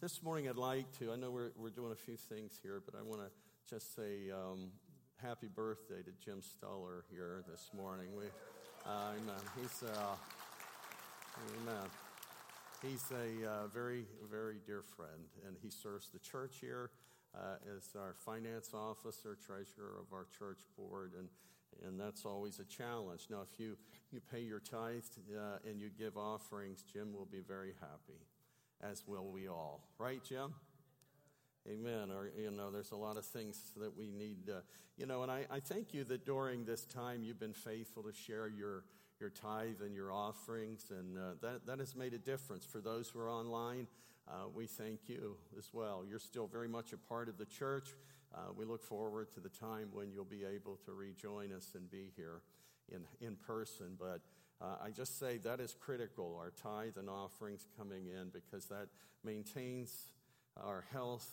this morning I'd like to, I know we're, we're doing a few things here, but I want to just say um, happy birthday to Jim Stuller here this morning. We, uh, amen. He's, uh, amen. He's a uh, very, very dear friend, and he serves the church here uh, as our finance officer, treasurer of our church board, and and that's always a challenge. Now, if you, you pay your tithe uh, and you give offerings, Jim will be very happy, as will we all. Right, Jim? Amen. Or, you know, there's a lot of things that we need. Uh, you know, and I, I thank you that during this time you've been faithful to share your, your tithe and your offerings, and uh, that, that has made a difference. For those who are online, uh, we thank you as well. You're still very much a part of the church. Uh, we look forward to the time when you'll be able to rejoin us and be here in, in person. But uh, I just say that is critical, our tithe and offerings coming in, because that maintains our health.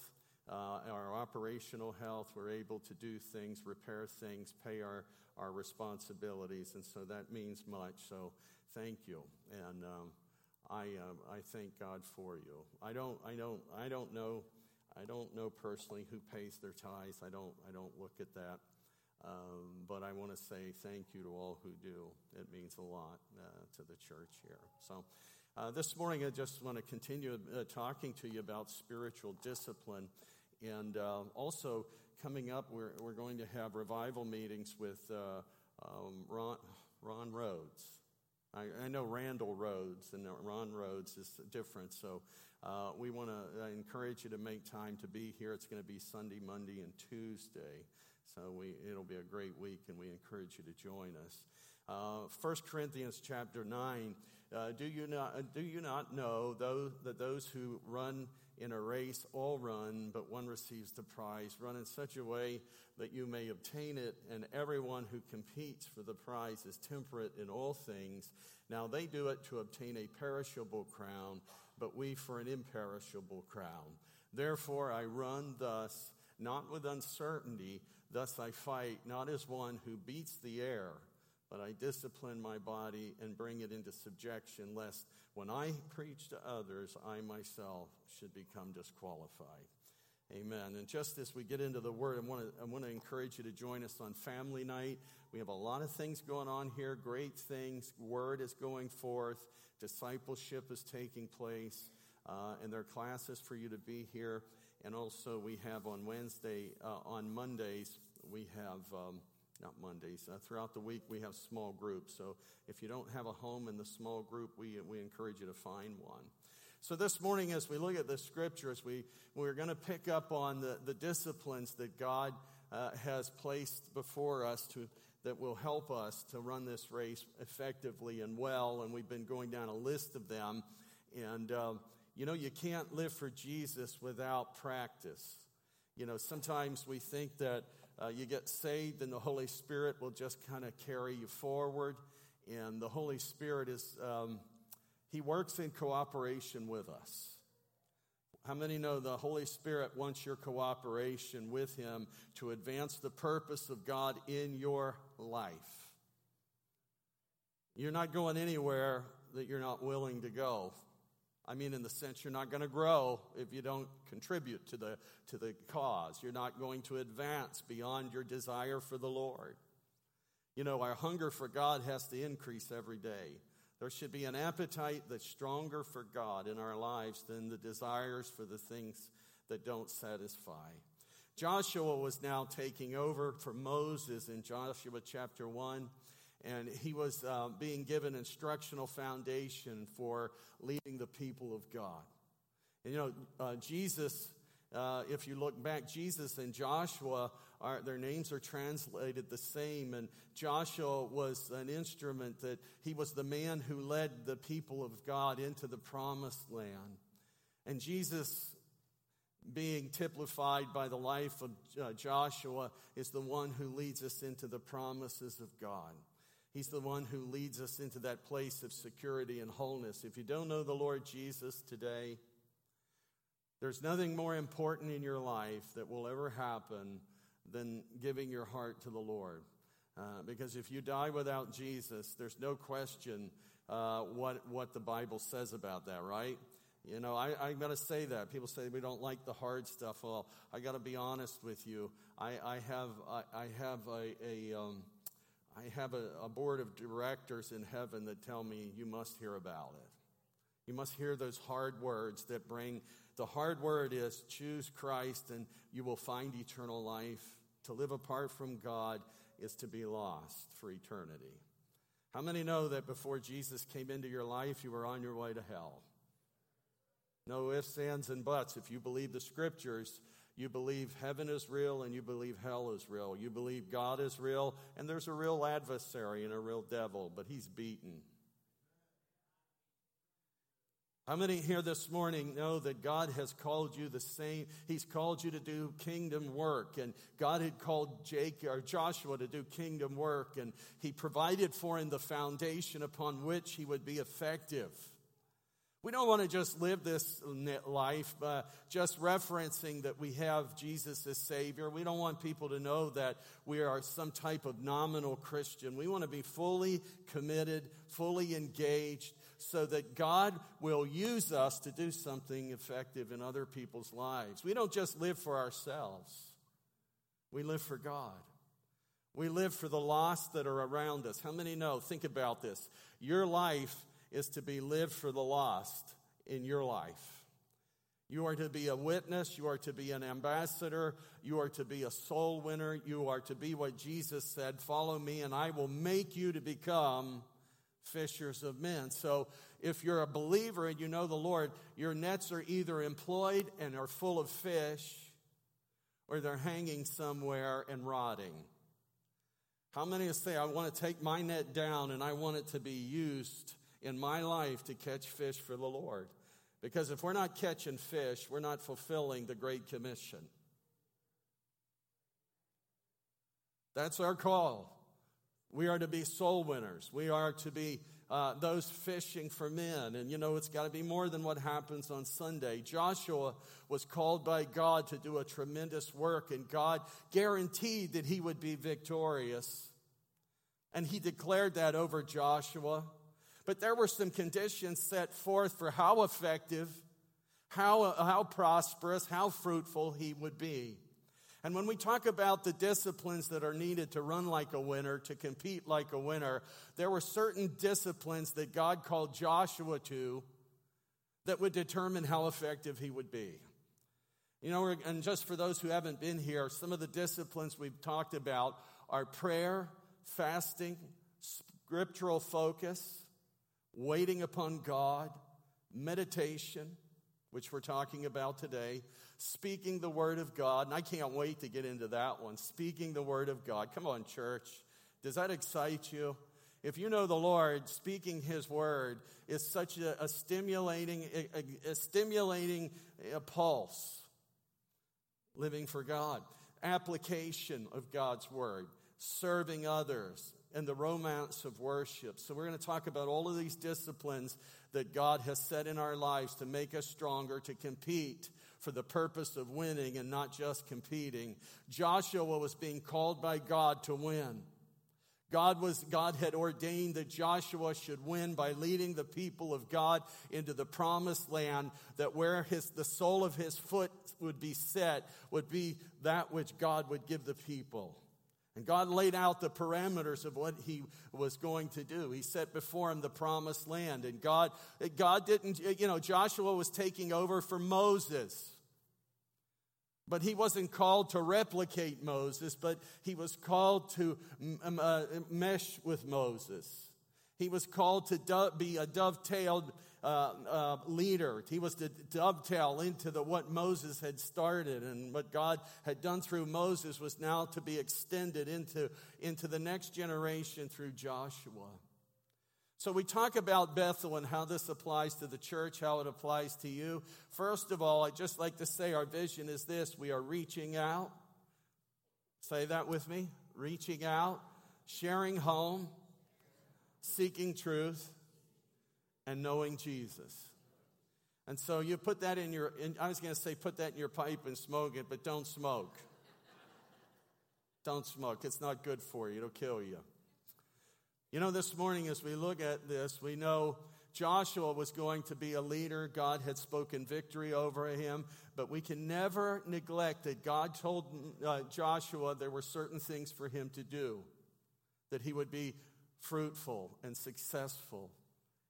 Uh, our operational health, we're able to do things, repair things, pay our, our responsibilities, and so that means much. So thank you. And um, I, um, I thank God for you. I don't, I don't, I don't know, I don't know personally who pays their tithes. I don't, I don't look at that. Um, but I want to say thank you to all who do. It means a lot uh, to the church here. So uh, this morning, I just want to continue uh, talking to you about spiritual discipline. And uh, also, coming up, we're, we're going to have revival meetings with uh, um, Ron, Ron Rhodes. I, I, know Randall Rhodes and Ron Rhodes is different, so uh, we want to encourage you to make time to be here. It's going to be Sunday, Monday, and Tuesday, so we, it'll be a great week, and we encourage you to join us. Uh, 1 Corinthians chapter 9, uh, do, you not, do you not know those, that those who run in a race all run, but one receives the prize? Run in such a way that you may obtain it, and everyone who competes for the prize is temperate in all things. Now they do it to obtain a perishable crown, but we for an imperishable crown. Therefore I run thus, not with uncertainty, thus I fight, not as one who beats the air but I discipline my body and bring it into subjection, lest when I preach to others, I myself should become disqualified. Amen. And just as we get into the word, I want to, I want to encourage you to join us on family night. We have a lot of things going on here, great things. Word is going forth, discipleship is taking place, uh, and there are classes for you to be here. And also, we have on Wednesday, uh, on Mondays, we have. Um, not Mondays. Uh, throughout the week, we have small groups. So if you don't have a home in the small group, we, we encourage you to find one. So this morning, as we look at the scriptures, we, we're going to pick up on the, the disciplines that God uh, has placed before us to, that will help us to run this race effectively and well. And we've been going down a list of them. And, uh, you know, you can't live for Jesus without practice. You know, sometimes we think that uh, you get saved and the Holy Spirit will just kind of carry you forward. And the Holy Spirit is, um, He works in cooperation with us. How many know the Holy Spirit wants your cooperation with Him to advance the purpose of God in your life? You're not going anywhere that you're not willing to go. I mean, in the sense you're not going to grow if you don't contribute to the, to the cause. You're not going to advance beyond your desire for the Lord. You know, our hunger for God has to increase every day. There should be an appetite that's stronger for God in our lives than the desires for the things that don't satisfy. Joshua was now taking over for Moses in Joshua chapter 1 and he was uh, being given instructional foundation for leading the people of God. And you know, uh, Jesus, uh, if you look back, Jesus and Joshua, are, their names are translated the same. And Joshua was an instrument that he was the man who led the people of God into the promised land. And Jesus being typified by the life of uh, Joshua, is the one who leads us into the promises of God. He's the one who leads us into that place of security and wholeness. If you don't know the Lord Jesus today, there's nothing more important in your life that will ever happen than giving your heart to the Lord. Uh, because if you die without Jesus, there's no question uh, what, what the Bible says about that, right? You know, I, going to say that. People say we don't like the hard stuff. Well, I got to be honest with you. I, I have, I, I have a, a um, I have a, a board of directors in heaven that tell me you must hear about it. You must hear those hard words that bring the hard word is choose Christ and you will find eternal life. To live apart from God is to be lost for eternity. How many know that before Jesus came into your life, you were on your way to hell? No ifs, ands, and buts. If you believe the scriptures, you believe heaven is real and you believe hell is real. You believe God is real and there's a real adversary and a real devil, but he's beaten. How many here this morning know that God has called you the same? He's called you to do kingdom work, and God had called Jake or Joshua to do kingdom work, and He provided for him the foundation upon which he would be effective. We don't want to just live this life uh, just referencing that we have Jesus as Savior. We don't want people to know that we are some type of nominal Christian. We want to be fully committed, fully engaged, so that God will use us to do something effective in other people's lives. We don't just live for ourselves, we live for God. We live for the lost that are around us. How many know? Think about this. Your life is to be lived for the lost in your life. You are to be a witness. You are to be an ambassador. You are to be a soul winner. You are to be what Jesus said follow me, and I will make you to become fishers of men. So if you're a believer and you know the Lord, your nets are either employed and are full of fish or they're hanging somewhere and rotting. How many say, I want to take my net down and I want it to be used in my life to catch fish for the Lord? Because if we're not catching fish, we're not fulfilling the Great Commission. That's our call. We are to be soul winners. We are to be uh, those fishing for men. And you know, it's got to be more than what happens on Sunday. Joshua was called by God to do a tremendous work, and God guaranteed that he would be victorious. And he declared that over Joshua. But there were some conditions set forth for how effective, how, how prosperous, how fruitful he would be. And when we talk about the disciplines that are needed to run like a winner, to compete like a winner, there were certain disciplines that God called Joshua to that would determine how effective he would be. You know, and just for those who haven't been here, some of the disciplines we've talked about are prayer, fasting, scriptural focus, waiting upon God, meditation, which we're talking about today, speaking the word of God. And I can't wait to get into that one. Speaking the word of God. Come on, church. Does that excite you? If you know the Lord, speaking His word is such a, a stimulating, a, a stimulating a pulse. Living for God, application of God's word, serving others, and the romance of worship. So, we're going to talk about all of these disciplines that God has set in our lives to make us stronger, to compete for the purpose of winning and not just competing. Joshua was being called by God to win. God was God had ordained that Joshua should win by leading the people of God into the promised land that where his the sole of his foot would be set would be that which God would give the people. And God laid out the parameters of what he was going to do. He set before him the promised land. And God, God didn't, you know, Joshua was taking over for Moses. But he wasn't called to replicate Moses, but he was called to uh, mesh with Moses. He was called to be a dovetailed uh, uh, leader. He was to dovetail into the, what Moses had started and what God had done through Moses was now to be extended into, into the next generation through Joshua. So we talk about Bethel and how this applies to the church, how it applies to you. First of all, I'd just like to say our vision is this we are reaching out. Say that with me reaching out, sharing home, seeking truth, and knowing Jesus. And so you put that in your, in, I was going to say put that in your pipe and smoke it, but don't smoke. don't smoke. It's not good for you, it'll kill you. You know, this morning as we look at this, we know Joshua was going to be a leader. God had spoken victory over him. But we can never neglect that God told uh, Joshua there were certain things for him to do, that he would be fruitful and successful.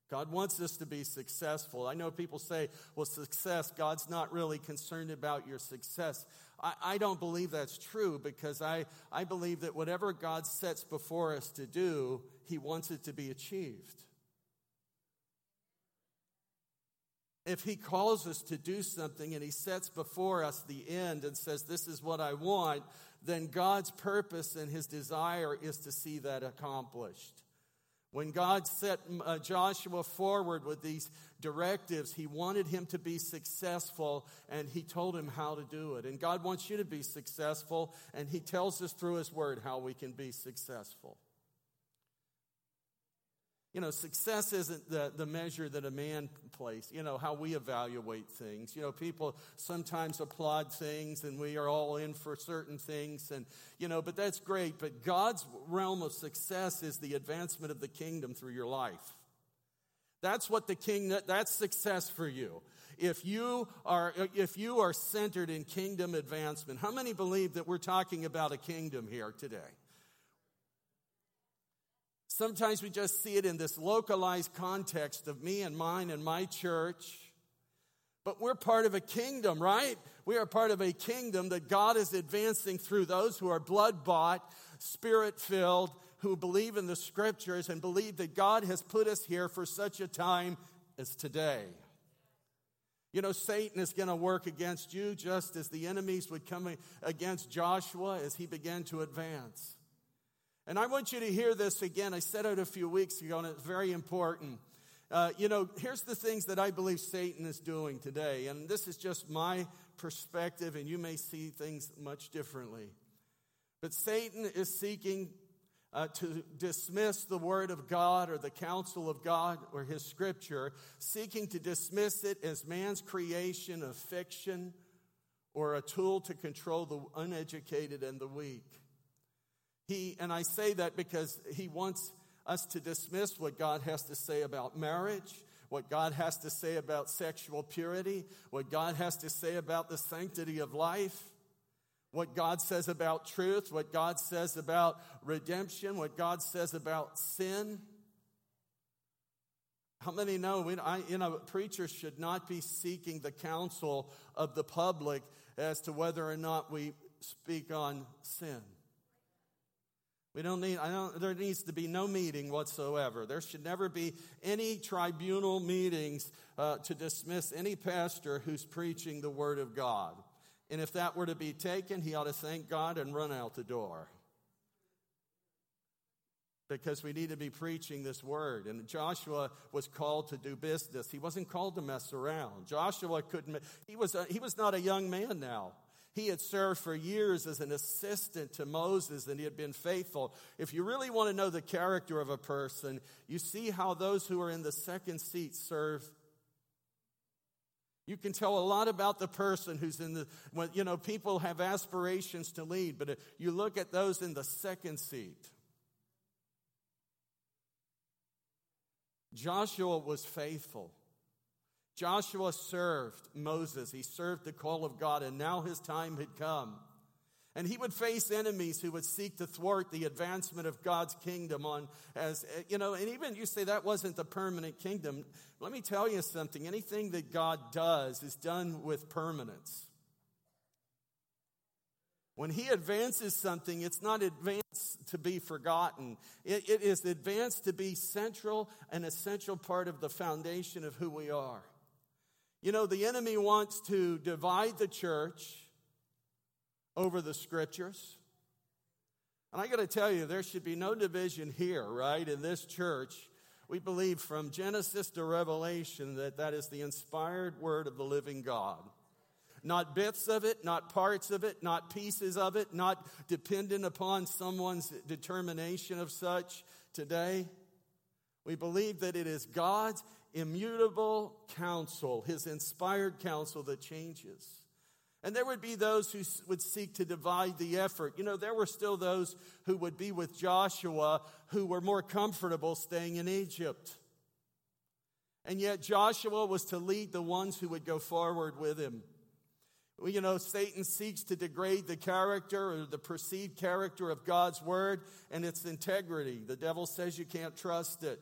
God wants us to be successful. I know people say, well, success, God's not really concerned about your success. I, I, don't believe that's true because I, I believe that whatever God sets before us to do, He wants it to be achieved. If He calls us to do something and He sets before us the end and says, This is what I want, then God's purpose and His desire is to see that accomplished. When God set uh, Joshua forward with these directives, He wanted him to be successful and He told him how to do it. And God wants you to be successful, and He tells us through His Word how we can be successful. You know, success isn't the, the measure that a man places, you know, how we evaluate things. You know, people sometimes applaud things and we are all in for certain things and, you know, but that's great. But God's realm of success is the advancement of the kingdom through your life. That's what the king, that's success for you. If you are, if you are centered in kingdom advancement, how many believe that we're talking about a kingdom here today? Sometimes we just see it in this localized context of me and mine and my church. But we're part of a kingdom, right? We are part of a kingdom that God is advancing through those who are blood bought, spirit filled, who believe in the scriptures and believe that God has put us here for such a time as today. You know, Satan is going to work against you just as the enemies would come against Joshua as he began to advance. And I want you to hear this again. I said it a few weeks ago, and it's very important. Uh, you know, here's the things that I believe Satan is doing today, and this is just my perspective, and you may see things much differently. But Satan is seeking uh, to dismiss the Word of God or the counsel of God or His Scripture, seeking to dismiss it as man's creation of fiction or a tool to control the uneducated and the weak. He, and I say that because he wants us to dismiss what God has to say about marriage, what God has to say about sexual purity, what God has to say about the sanctity of life, what God says about truth, what God says about redemption, what God says about sin. How many know, we, I, you know, preachers should not be seeking the counsel of the public as to whether or not we speak on sin. We don't need, I don't, there needs to be no meeting whatsoever. There should never be any tribunal meetings uh, to dismiss any pastor who's preaching the Word of God. And if that were to be taken, he ought to thank God and run out the door. Because we need to be preaching this word. And Joshua was called to do business. He wasn't called to mess around. Joshua couldn't, he was, a, he was not a young man now. He had served for years as an assistant to Moses and he had been faithful. If you really want to know the character of a person, you see how those who are in the second seat serve. You can tell a lot about the person who's in the, you know, people have aspirations to lead, but you look at those in the second seat. Joshua was faithful. Joshua served Moses. He served the call of God, and now his time had come. And he would face enemies who would seek to thwart the advancement of God's kingdom on as eh, you know, and even you say that wasn't the permanent kingdom. Let me tell you something. Anything that God does is done with permanence. When he advances something, it's not advanced to be forgotten. It, it is advanced to be central, an essential part of the foundation of who we are. You know, the enemy wants to divide the church over the scriptures. And I got to tell you, there should be no division here, right, in this church. We believe from Genesis to Revelation that that is the inspired word of the living God. Not bits of it, not parts of it, not pieces of it, not dependent upon someone's determination of such today. We believe that it is God's immutable counsel, his inspired counsel that changes. And there would be those who would seek to divide the effort. You know, there were still those who would be with Joshua who were more comfortable staying in Egypt. And yet Joshua was to lead the ones who would go forward with him. Well, you know, Satan seeks to degrade the character or the perceived character of God's word and its integrity. The devil says you can't trust it.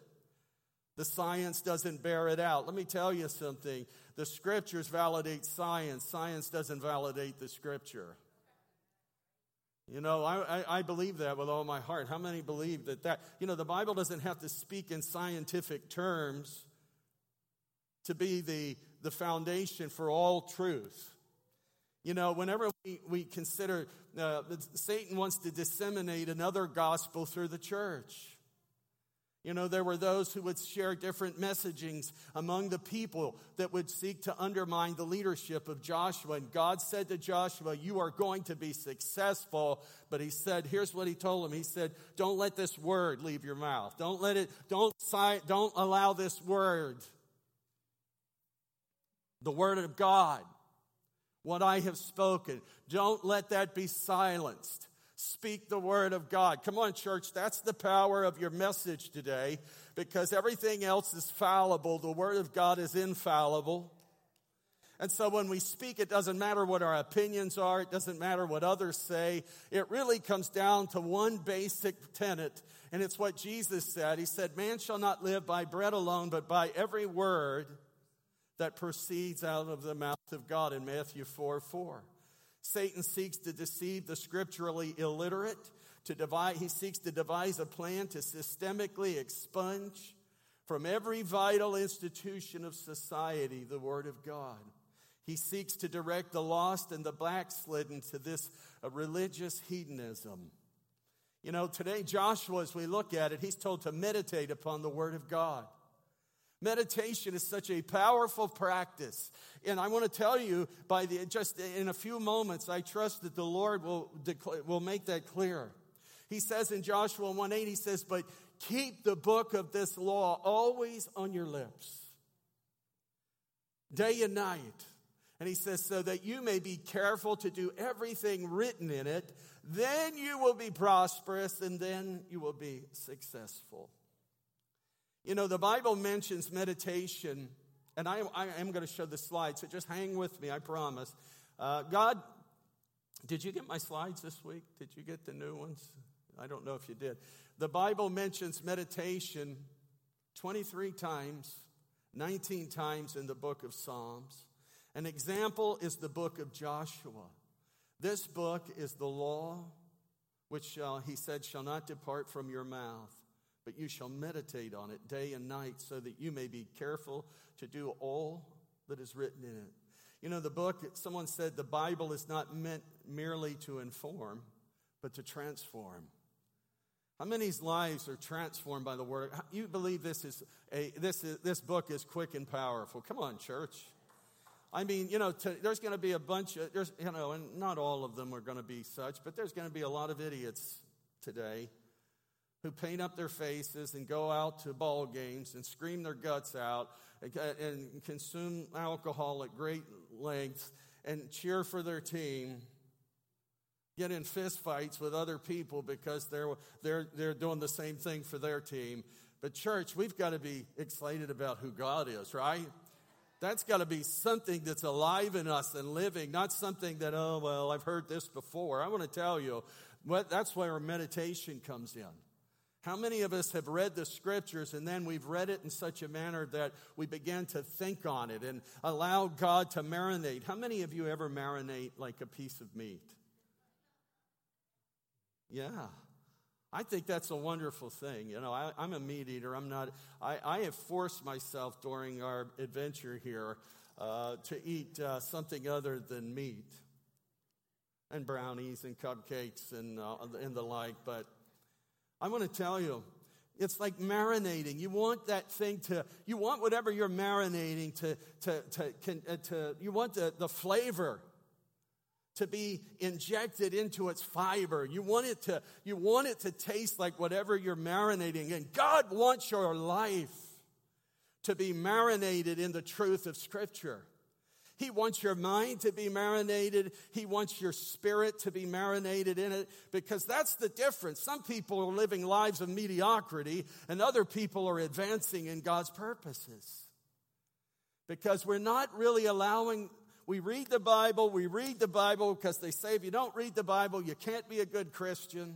The science doesn't bear it out. Let me tell you something. The scriptures validate science. Science doesn't validate the scripture. You know, I, I, I, believe that with all my heart. How many believe that that, you know, the Bible doesn't have to speak in scientific terms to be the, the foundation for all truth. You know, whenever we, we consider uh, Satan wants to disseminate another gospel through the church. You know, there were those who would share different messagings among the people that would seek to undermine the leadership of Joshua. And God said to Joshua, You are going to be successful. But he said, Here's what he told him. He said, Don't let this word leave your mouth. Don't let it, don't, don't allow this word, the word of God, what I have spoken, don't let that be silenced. Speak the word of God. Come on, church. That's the power of your message today because everything else is fallible. The word of God is infallible. And so when we speak, it doesn't matter what our opinions are. It doesn't matter what others say. It really comes down to one basic tenet. And it's what Jesus said. He said, man shall not live by bread alone, but by every word that proceeds out of the mouth of God in Matthew 4, 4. Satan seeks to deceive the scripturally illiterate. To divide, he seeks to devise a plan to systemically expunge from every vital institution of society the Word of God. He seeks to direct the lost and the backslidden to this uh, religious hedonism. You know, today, Joshua, as we look at it, he's told to meditate upon the Word of God. Meditation is such a powerful practice. And I want to tell you, by the, just in a few moments, I trust that the Lord will, declare, will make that clear. He says in Joshua 1 8, he says, But keep the book of this law always on your lips, day and night. And he says, So that you may be careful to do everything written in it, then you will be prosperous and then you will be successful. You know, the Bible mentions meditation, and I, I am going to show the slide, so just hang with me, I promise. Uh, God, did you get my slides this week? Did you get the new ones? I don't know if you did. The Bible mentions meditation 23 times, 19 times in the book of Psalms. An example is the book of Joshua. This book is the law which shall, he said, shall not depart from your mouth but you shall meditate on it day and night so that you may be careful to do all that is written in it. You know, the book, someone said the Bible is not meant merely to inform, but to transform. How many's lives are transformed by the word? You believe this is a this is this book is quick and powerful. Come on, church. I mean, you know, to, there's going to be a bunch of there's you know, and not all of them are going to be such, but there's going to be a lot of idiots today who paint up their faces and go out to ball games and scream their guts out and, consume alcohol at great lengths and cheer for their team get in fist fights with other people because they're, they're, they're doing the same thing for their team. But, church, we've got to be excited about who God is, right? That's got to be something that's alive in us and living, not something that, oh, well, I've heard this before. I want to tell you, that's where meditation comes in. How many of us have read the scriptures and then we've read it in such a manner that we begin to think on it and allow God to marinate? How many of you ever marinate like a piece of meat? Yeah. I think that's a wonderful thing. You know, I, am a meat eater. I'm not, I, I, have forced myself during our adventure here uh, to eat uh, something other than meat and brownies and cupcakes and, uh, and the like, but I want to tell you, it's like marinating. You want that thing to, you want whatever you're marinating to, to, to, uh, to you want the, the flavor to be injected into its fiber. You want it to, you want it to taste like whatever you're marinating. And God wants your life to be marinated in the truth of Scripture. He wants your mind to be marinated. He wants your spirit to be marinated in it because that's the difference. Some people are living lives of mediocrity and other people are advancing in God's purposes. Because we're not really allowing, we read the Bible, we read the Bible because they say if you don't read the Bible, you can't be a good Christian.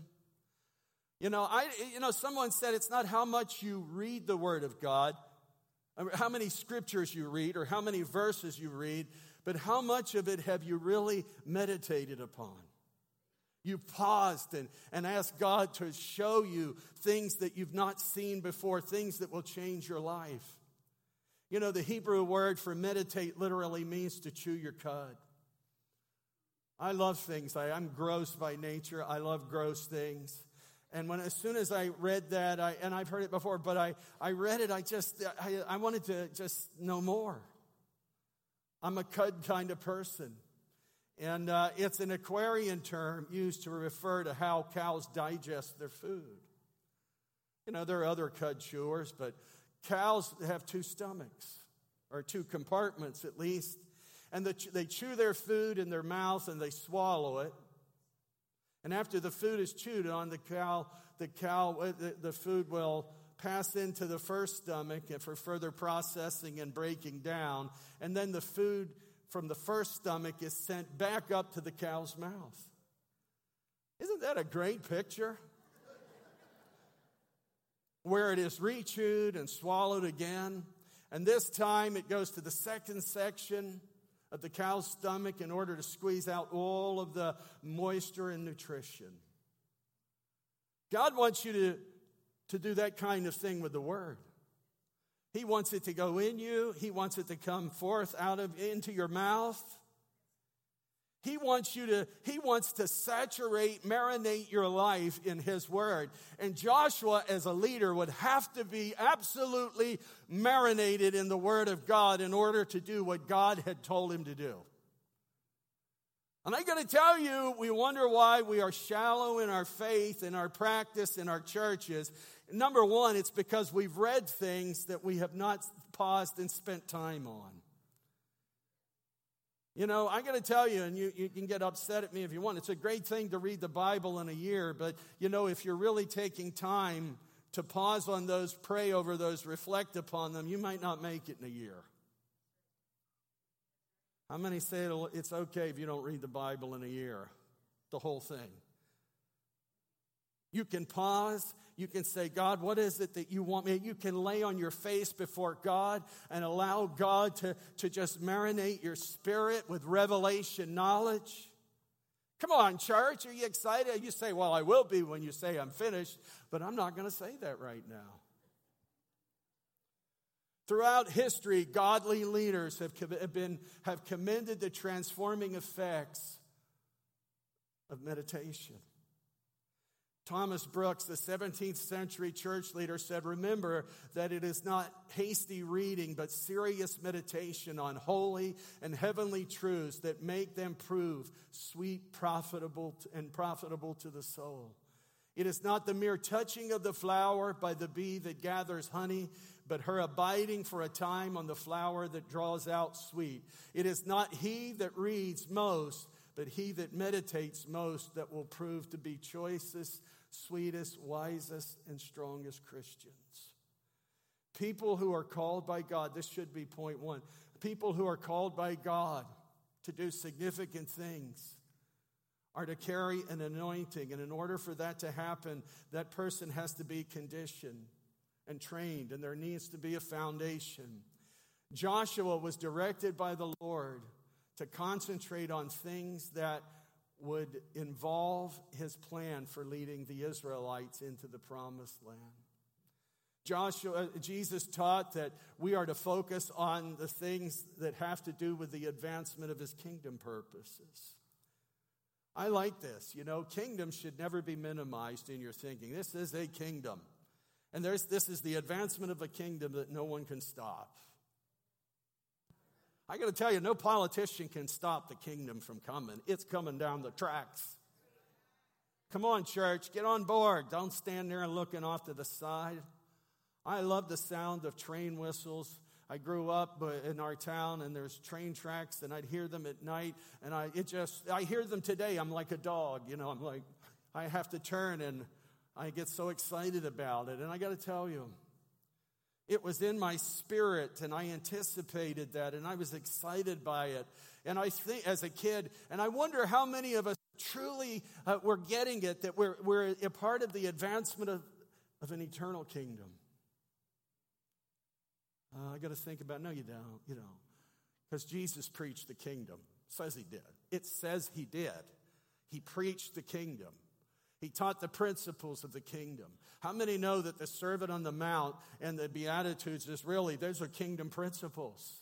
You know, I, you know, someone said it's not how much you read the Word of God, how many scriptures you read, or how many verses you read, but how much of it have you really meditated upon? You've paused and, and asked God to show you things that you've not seen before, things that will change your life. You know, the Hebrew word for meditate literally means to chew your cud. I love things. I, I'm gross by nature. I love gross things. And when as soon as I read that, I, and I've heard it before, but I, I read it, I just I, I wanted to just know more. I'm a cud kind of person. And uh, it's an agrarian term used to refer to how cows digest their food. You know, there are other cud chewers, but cows have two stomachs, or two compartments at least. And the, they chew their food in their mouth and they swallow it. And after the food is chewed on, the cow, the cow, uh, the, the food will pass into the first stomach for further processing and breaking down. And then the food from the first stomach is sent back up to the cow's mouth. Isn't that a great picture? Where it is rechewed and swallowed again. And this time it goes to the second section of the cow's stomach in order to squeeze out all of the moisture and nutrition. God wants you to, to do that kind of thing with the Word. He wants it to go in you, He wants it to come forth out of into your mouth. He wants you to, he wants to saturate, marinate your life in his word. And Joshua, as a leader, would have to be absolutely marinated in the word of God in order to do what God had told him to do. And I got to tell you, we wonder why we are shallow in our faith, in our practice, in our churches. Number one, it's because we've read things that we have not paused and spent time on. You know, I got to tell you, and you, you can get upset at me if you want. It's a great thing to read the Bible in a year, but you know, if you're really taking time to pause on those, pray over those, reflect upon them, you might not make it in a year. How many say it's okay if you don't read the Bible in a year? The whole thing. You can pause. You can say, God, what is it that you want me? You can lay on your face before God and allow God to, to just marinate your spirit with revelation knowledge. Come on, church. Are you excited? You say, Well, I will be when you say I'm finished, but I'm not going to say that right now. Throughout history, godly leaders have, been, have commended the transforming effects of meditation. Thomas Brooks, the 17th century church leader, said, Remember that it is not hasty reading, but serious meditation on holy and heavenly truths that make them prove sweet, profitable, and profitable to the soul. It is not the mere touching of the flower by the bee that gathers honey, but her abiding for a time on the flower that draws out sweet. It is not he that reads most, but he that meditates most that will prove to be choicest sweetest, wisest, and strongest Christians. People who are called by God, this should be point one. People who are called by God to do significant things are to carry an anointing. And in order for that to happen, that person has to be conditioned and trained, and there needs to be a foundation. Joshua was directed by the Lord to concentrate on things that would involve his plan for leading the Israelites into the promised land. Joshua, uh, Jesus taught that we are to focus on the things that have to do with the advancement of his kingdom purposes. I like this. You know, kingdom should never be minimized in your thinking. This is a kingdom. And this is the advancement of a kingdom that no one can stop. I got to tell you, no politician can stop the kingdom from coming. It's coming down the tracks. Come on, church, get on board. Don't stand there looking off to the side. I love the sound of train whistles. I grew up uh, in our town and there's train tracks and I'd hear them at night and I it just I hear them today. I'm like a dog, you know, I'm like I have to turn and I get so excited about it. And I got to tell you, It was in my spirit, and I anticipated that, and I was excited by it. And I think, as a kid, and I wonder how many of us truly uh, were getting it that we're, we're a part of the advancement of, of an eternal kingdom. Uh, I got to think about. No, you don't. You don't, because Jesus preached the kingdom. Says he did. It says he did. He preached the kingdom. He taught the principles of the kingdom. How many know that the Sermon on the Mount and the Beatitudes is really, those are kingdom principles?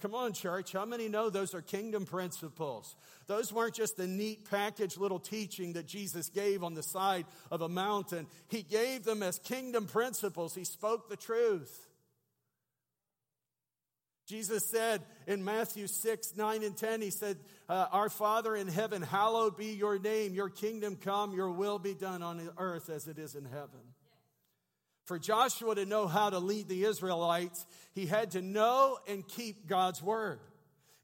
Come on, church. How many know those are kingdom principles? Those weren't just a neat package little teaching that Jesus gave on the side of a mountain. He gave them as kingdom principles. He spoke the truth. Jesus said in Matthew 6, 9, and 10, He said, uh, Our Father in heaven, hallowed be your name. Your kingdom come, your will be done on earth as it is in heaven. For Joshua to know how to lead the Israelites, he had to know and keep God's word.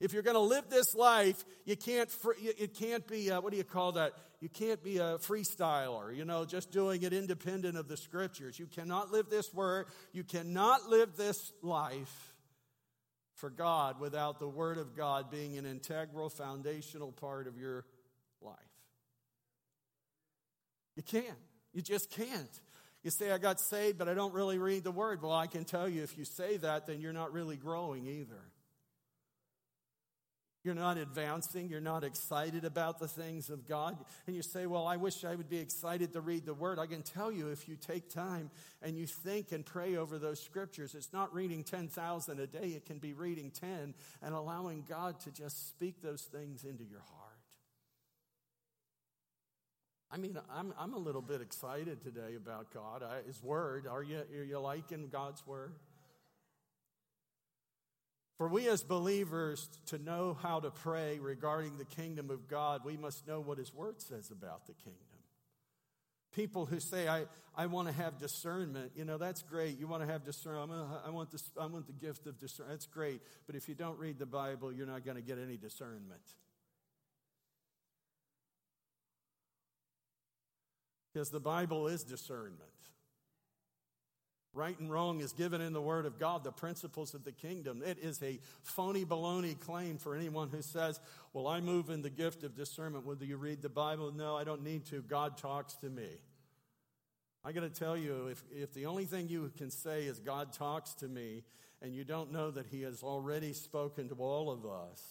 If you're going to live this life, you can't, it can't be, uh, what do you call that? You can't be a freestyler, you know, just doing it independent of the scriptures. You cannot live this word. You cannot live this life for God without the Word of God being an integral, foundational part of your life. You can't. You just can't. You say, I got saved, but I don't really read the Word. Well, I can tell you if you say that, then you're not really growing either. You're not advancing. You're not excited about the things of God. And you say, Well, I wish I would be excited to read the Word. I can tell you if you take time and you think and pray over those scriptures, it's not reading 10,000 a day. It can be reading 10 and allowing God to just speak those things into your heart. I mean, I'm, I'm a little bit excited today about God, I, His Word. Are you, are you liking God's Word? For we as believers to know how to pray regarding the kingdom of God, we must know what His Word says about the kingdom. People who say, I, I want to have discernment, you know, that's great. You want to have discernment. I want, this, I want the gift of discernment. That's great. But if you don't read the Bible, you're not going to get any discernment. Because the Bible is discernment. Right and wrong is given in the Word of God, the principles of the kingdom. It is a phony baloney claim for anyone who says, Well, I move in the gift of discernment. Whether you read the Bible, no, I don't need to. God talks to me. I got to tell you, if, if the only thing you can say is God talks to me, and you don't know that He has already spoken to all of us,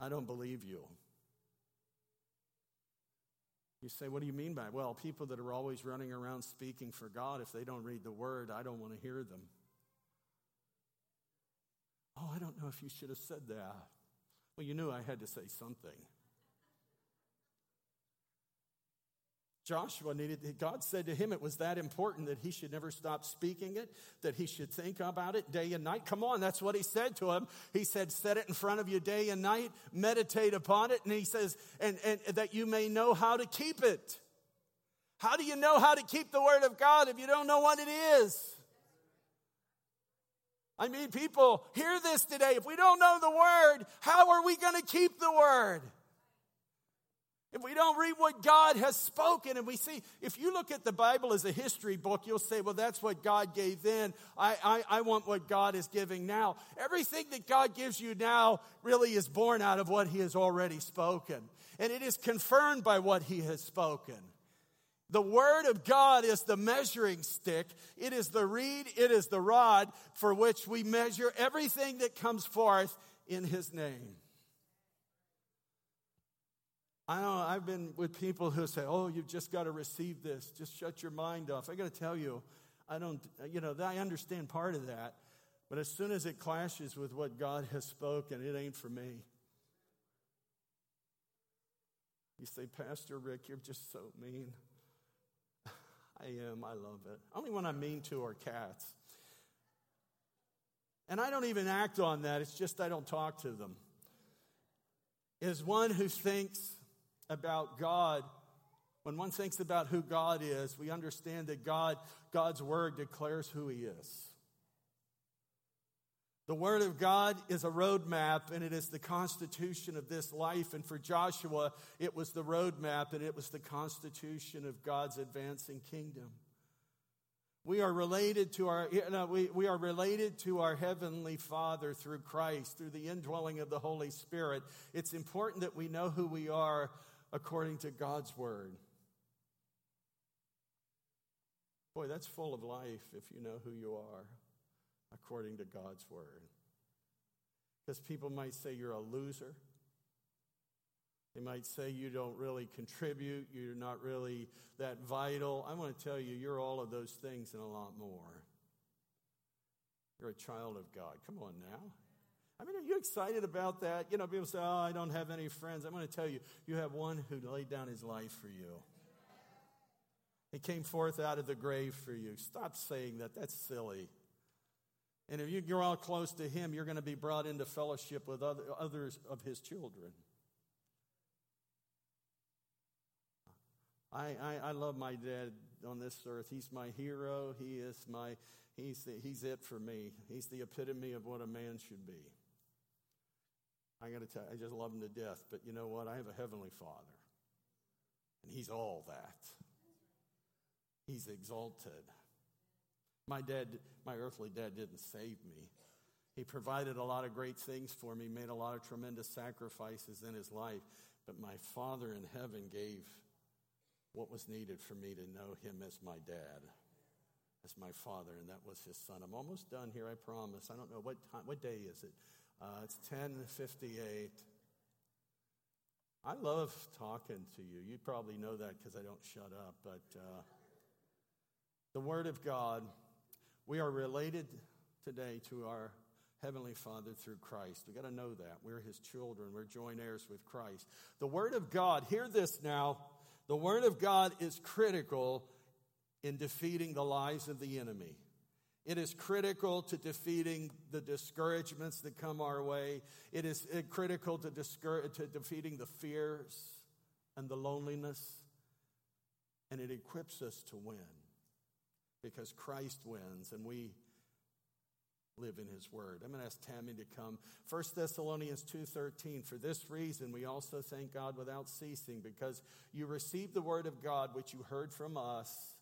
I don't believe you. You say, what do you mean by it? Well, people that are always running around speaking for God, if they don't read the word, I don't want to hear them. Oh, I don't know if you should have said that. Well, you knew I had to say something. Joshua needed, God said to him it was that important that he should never stop speaking it, that he should think about it day and night. Come on, that's what he said to him. He said, Set it in front of you day and night, meditate upon it, and he says, and, and that you may know how to keep it. How do you know how to keep the word of God if you don't know what it is? I mean, people hear this today. If we don't know the word, how are we going to keep the word? If we don't read what God has spoken and we see, if you look at the Bible as a history book, you'll say, well, that's what God gave then. I, I, I want what God is giving now. Everything that God gives you now really is born out of what He has already spoken. And it is confirmed by what He has spoken. The Word of God is the measuring stick. It is the reed, it is the rod for which we measure everything that comes forth in His name. I know I've been with people who say, oh, you've just got to receive this. Just shut your mind off. I got to tell you, I don't, you know, I understand part of that. But as soon as it clashes with what God has spoken, it ain't for me. You say, Pastor Rick, you're just so mean. I am. I love it. Only when I'm mean to are cats. And I don't even act on that. It's just I don't talk to them. Is one who thinks about God, when one thinks about who God is, we understand that God, God's word declares who he is. The Word of God is a roadmap and it is the constitution of this life. And for Joshua, it was the roadmap and it was the constitution of God's advancing kingdom. We are related to our we, we are related to our heavenly Father through Christ, through the indwelling of the Holy Spirit. It's important that we know who we are according to God's word. Boy, that's full of life if you know who you are according to God's word. Because people might say you're a loser. They might say you don't really contribute, you're not really that vital. I want to tell you, you're all of those things and a lot more. You're a child of God. Come on now. I mean, are you excited about that? You know, people say, oh, I don't have any friends. I'm going to tell you, you have one who laid down his life for you. He came forth out of the grave for you. Stop saying that. That's silly. And if you all close to him, you're going to be brought into fellowship with other, others of his children. I, I, I, love my dad on this earth. He's my hero. He is my, he's, the, he's it for me. He's the epitome of what a man should be. I got to tell you, I just love him to death. But you know what? I have a heavenly father, and he's all that. He's exalted. My dad, my earthly dad, didn't save me. He provided a lot of great things for me, made a lot of tremendous sacrifices in his life. But my Father in heaven gave what was needed for me to know him as my dad, as my father, and that was his son. I'm almost done here, I promise. I don't know what time, what day is it? Uh, it's 10:58. I love talking to you. You probably know that because I don't shut up. But uh, the Word of God, we are related today to our Heavenly Father through Christ. We got to know that. We're His children. We're joint heirs with Christ. The Word of God, hear this now. The Word of God is critical in defeating the lies of the enemy. It is critical to defeating the discouragements that come our way. It is eh, critical to, discourage, to defeating the fears and the loneliness. And it equips us to win because Christ wins and we live in his word. I'm going to ask Tammy to come. 1 Thessalonians 2:13 For this reason we also thank God without ceasing because you received the word of God which you heard from us.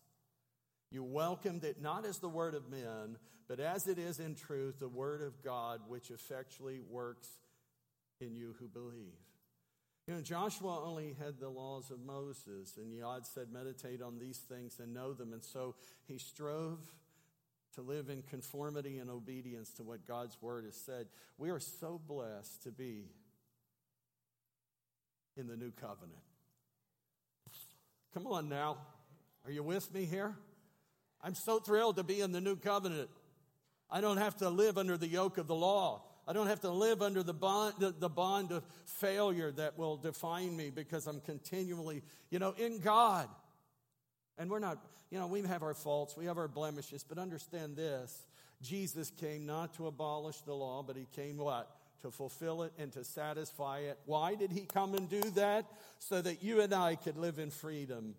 You welcomed it not as the word of men, but as it is in truth the word of God which effectually works in you who believe. You know, Joshua only had the laws of Moses, and God said, Meditate on these things and know them. And so he strove to live in conformity and obedience to what God's word has said. We are so blessed to be in the new covenant. Come on now. Are you with me here? I'm so thrilled to be in the new covenant. I don't have to live under the yoke of the law. I don't have to live under the bond, the, bond of failure that will define me because I'm continually, you know, in God. And we're not, you know, we have our faults, we have our blemishes, but understand this Jesus came not to abolish the law, but he came what? To fulfill it and to satisfy it. Why did he come and do that? So that you and I could live in freedom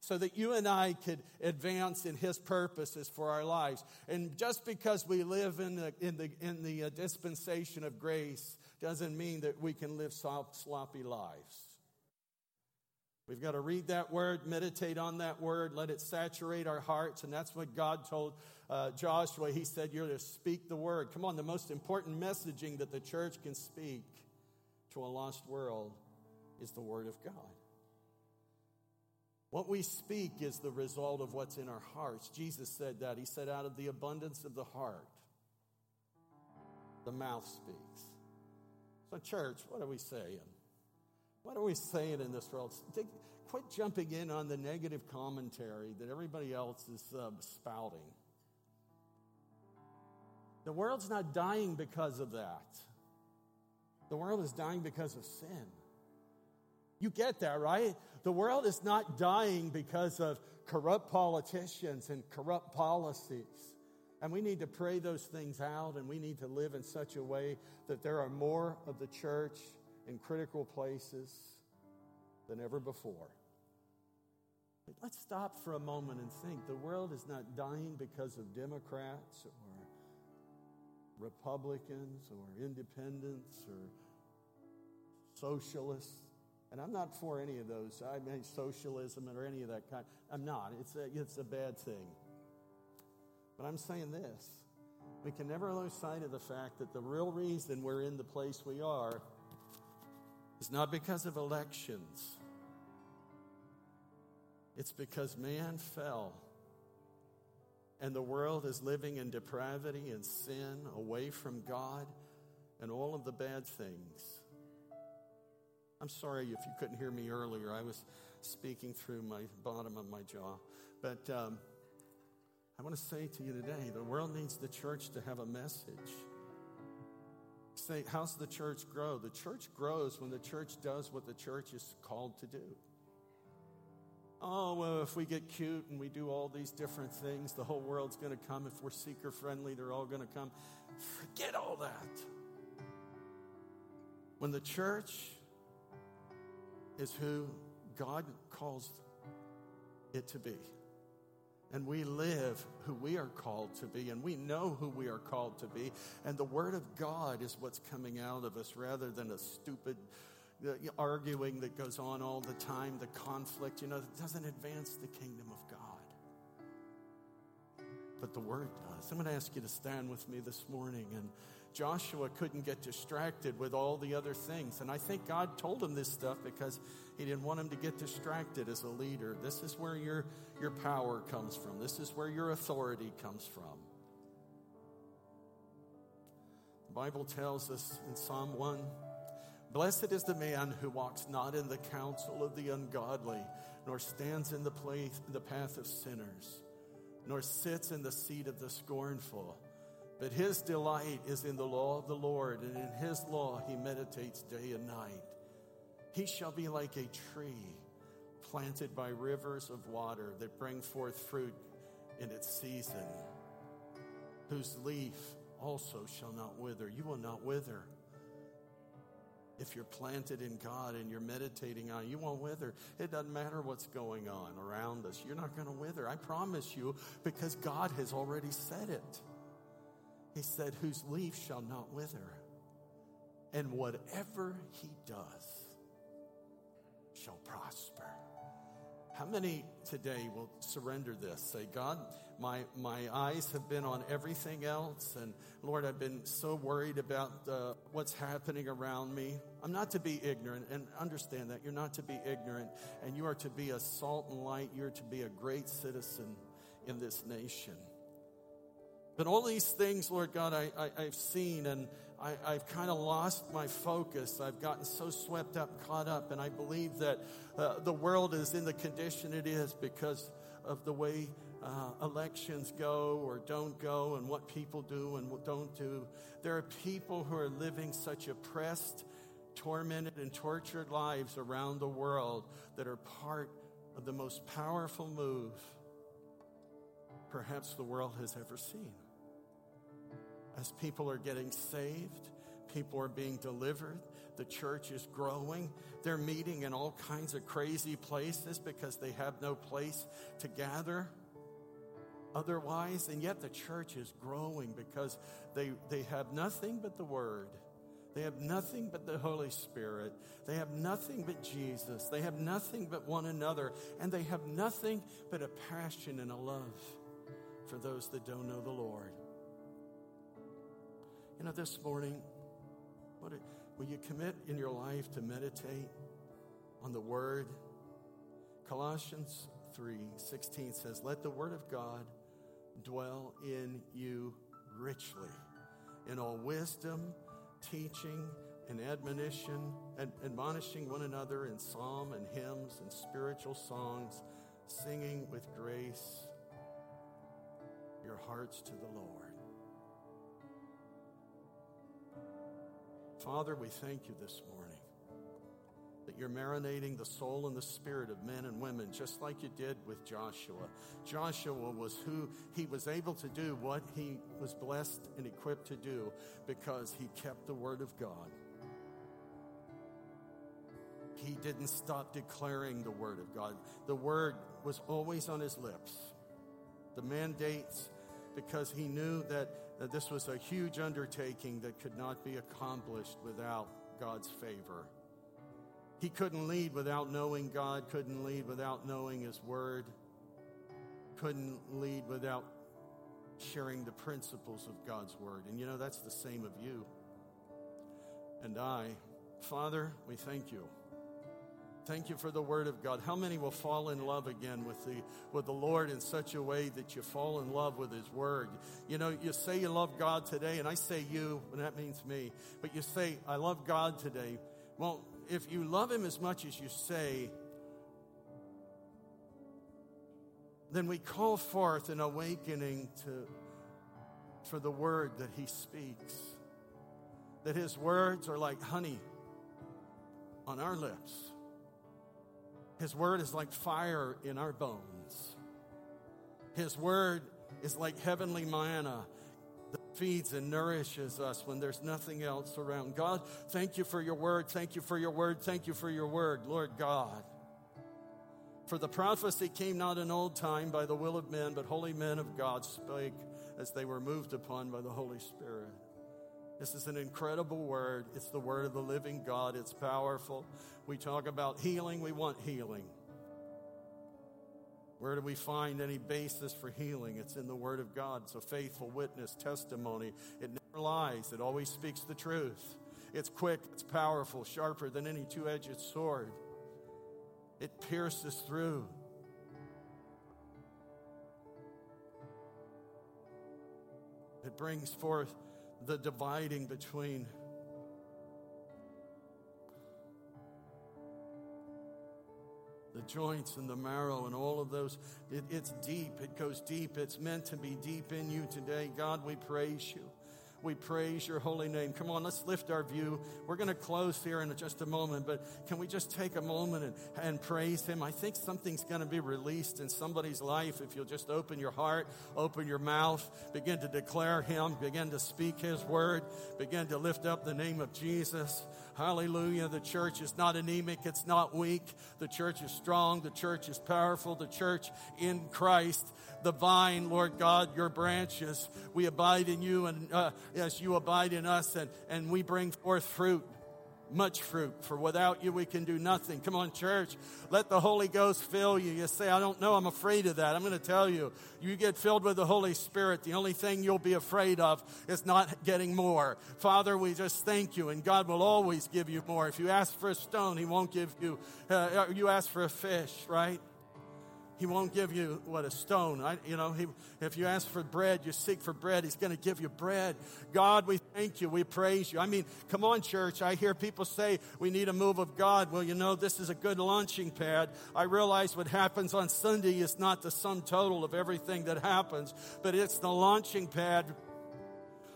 so that you and I could advance in His purposes for our lives. And just because we live in the, in the, in the uh, dispensation of grace doesn't mean that we can live sloppy lives. We've got to read that word, meditate on that word, let it saturate our hearts. And that's what God told uh, Joshua. He said, You're to speak the word. Come on, the most important messaging that the church can speak to a lost world is the word of God. What we speak is the result of what's in our hearts. Jesus said that. He said, out of the abundance of the heart, the mouth speaks. So, church, what are we saying? What are we saying in this world? Quit jumping in on the negative commentary that everybody else is uh, spouting. The world's not dying because of that. The world is dying because of sin. You get that, right? The world is not dying because of corrupt politicians and corrupt policies. And we need to pray those things out and we need to live in such a way that there are more of the church in critical places than ever before. Let's stop for a moment and think the world is not dying because of Democrats or Republicans or independents or socialists. And I'm not for any of those. I mean, socialism or any of that kind. I'm not. It's a, it's a bad thing. But I'm saying this we can never lose sight of the fact that the real reason we're in the place we are is not because of elections, it's because man fell. And the world is living in depravity and sin, away from God, and all of the bad things. I'm sorry if you couldn't hear me earlier. I was speaking through my bottom of my jaw. But um, I want to say to you today the world needs the church to have a message. Say, how's the church grow? The church grows when the church does what the church is called to do. Oh, well, if we get cute and we do all these different things, the whole world's going to come. If we're seeker friendly, they're all going to come. Forget all that. When the church is who God calls it to be, and we live who we are called to be, and we know who we are called to be, and the Word of God is what's coming out of us rather than a stupid uh, arguing that goes on all the time, the conflict, you know, it doesn't advance the kingdom of God. But the Word does. I'm going to ask you to stand with me this morning. And Joshua couldn't get distracted with all the other things. And I think God told him this stuff because he didn't want him to get distracted as a leader. This is where your, your power comes from, this is where your authority comes from. The Bible tells us in Psalm 1 Blessed is the man who walks not in the counsel of the ungodly, nor stands in the place the path of sinners, nor sits in the seat of the scornful. But his delight is in the law of the Lord, and in his law he meditates day and night. He shall be like a tree planted by rivers of water that bring forth fruit in its season, whose leaf also shall not wither. You will not wither if you're planted in God and you're meditating on, it, you won't wither. It doesn't matter what's going on around us. You're not going to wither. I promise you, because God has already said it. He said, Whose leaf shall not wither, and whatever he does shall prosper. How many today will surrender this? Say, God, my, my eyes have been on everything else, and Lord, I've been so worried about uh, what's happening around me. I'm not to be ignorant, and understand that. You're not to be ignorant, and you are to be a salt and light. You're to be a great citizen in this nation. But all these things, Lord God, I, I, have seen, and I, have kind of lost my focus. I've gotten so swept up, caught up, and I believe that uh, the world is in the condition it is because of the way uh, elections go or don't go and what people do and don't do. There are people who are living such oppressed, tormented, and tortured lives around the world that are part of the most powerful move perhaps the world has ever seen. As people are getting saved, people are being delivered, the church is growing. They're meeting in all kinds of crazy places because they have no place to gather otherwise. And yet the church is growing because they, they have nothing but the Word. They have nothing but the Holy Spirit. They have nothing but Jesus. They have nothing but one another. And they have nothing but a passion and a love for those that don't know the Lord. You know, this morning, what, will you commit in your life to meditate on the Word? Colossians 3 16 says, Let the Word of God dwell in you richly in all wisdom, teaching, and admonition, and admonishing one another in psalm and hymns and spiritual songs, singing with grace your hearts to the Lord. Father, we thank you this morning that you're marinating the soul and the spirit of men and women, just like you did with Joshua. Joshua was who he was able to do what he was blessed and equipped to do because he kept the word of God. He didn't stop declaring the word of God. The word was always on his lips. The mandates, because he knew that, that this was a huge undertaking that could not be accomplished without God's favor. He couldn't lead without knowing God, couldn't lead without knowing His Word, couldn't lead without sharing the principles of God's word. And you know, that's the same of you and I. Father, we thank you. Thank you for the word of God. How many will fall in love again with the with the Lord in such a way that you fall in love with his word? You know, you say you love God today and I say you, and that means me. But you say I love God today. Well, if you love him as much as you say, then we call forth an awakening to for the word that he speaks. That his words are like honey on our lips. His word is like fire in our bones. His word is like heavenly manna that feeds and nourishes us when there's nothing else around. God, thank you for your word. Thank you for your word. Thank you for your word, Lord God. For the prophecy came not in old time by the will of men, but holy men of God spake as they were moved upon by the Holy Spirit. This is an incredible word. It's the word of the living God. It's powerful. We talk about healing, we want healing. Where do we find any basis for healing? It's in the Word of God. It's a faithful witness, testimony. It never lies, it always speaks the truth. It's quick, it's powerful, sharper than any two edged sword. It pierces through. It brings forth the dividing between the joints and the marrow and all of those. It, it's deep. It goes deep. It's meant to be deep in you today. God, we praise you. We praise your holy name. Come on, let's lift our view. We're going to close here in just a moment, but can we just take a moment and, and praise him? I think something's going to be released in somebody's life if you'll just open your heart, open your mouth, begin to declare him, begin to speak his word, begin to lift up the name of Jesus. Hallelujah. The church is not anemic, it's not weak. The church is strong, the church is powerful, the church in Christ the vine, Lord God, your branches. We abide in you, and uh, as you abide in us, and, and we bring forth fruit much fruit. For without you, we can do nothing. Come on, church. Let the Holy Ghost fill you. You say, I don't know. I'm afraid of that. I'm going to tell you. You get filled with the Holy Spirit. The only thing you'll be afraid of is not getting more. Father, we just thank you, and God will always give you more. If you ask for a stone, He won't give you. Uh, you ask for a fish, right? He won't give you what a stone. I, you know, he, if you ask for bread, you seek for bread. He's going to give you bread. God, we thank you. We praise you. I mean, come on, church. I hear people say we need a move of God. Well, you know, this is a good launching pad. I realize what happens on Sunday is not the sum total of everything that happens, but it's the launching pad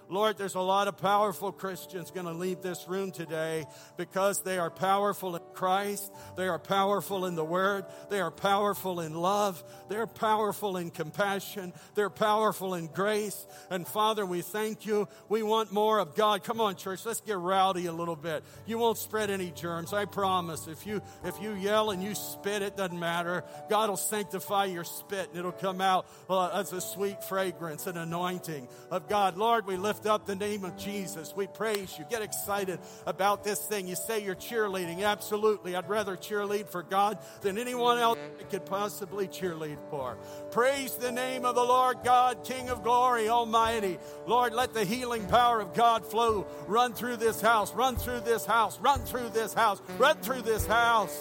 Lord, there's a lot of powerful Christians going to leave this room today because they are powerful in Christ. They are powerful in the Word. They are powerful in love. They're powerful in compassion. They're powerful in grace. And Father, we thank you. We want more of God. Come on, church. Let's get rowdy a little bit. You won't spread any germs. I promise. If you, if you yell and you spit, it doesn't matter. God will sanctify your spit and it'll come out uh, as a sweet fragrance and anointing of God. Lord, we lift lift up the name of Jesus. We praise you. Get excited about this thing. You say you're cheerleading. Absolutely. I'd rather cheerlead for God than anyone else I could possibly cheerlead for. Praise the name of the Lord God, King of glory, Almighty. Lord, let the healing power of God flow. Run through this house, run through this house, run through this house, run through this house.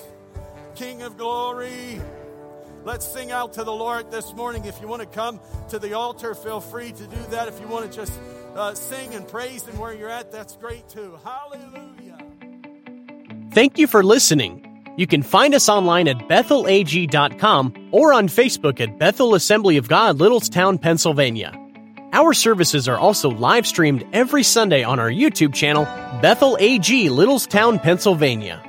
King of glory. Let's sing out to the Lord this morning. If you want to come to the altar, feel free to do that. If you want to just uh, sing and praise Him where you're at, that's great too. Hallelujah. Thank you for listening. You can find us online at bethelag.com or on Facebook at Bethel Assembly of God, Littlestown, Pennsylvania. Our services are also live streamed every Sunday on our YouTube channel, Bethel AG, Littlestown, Pennsylvania.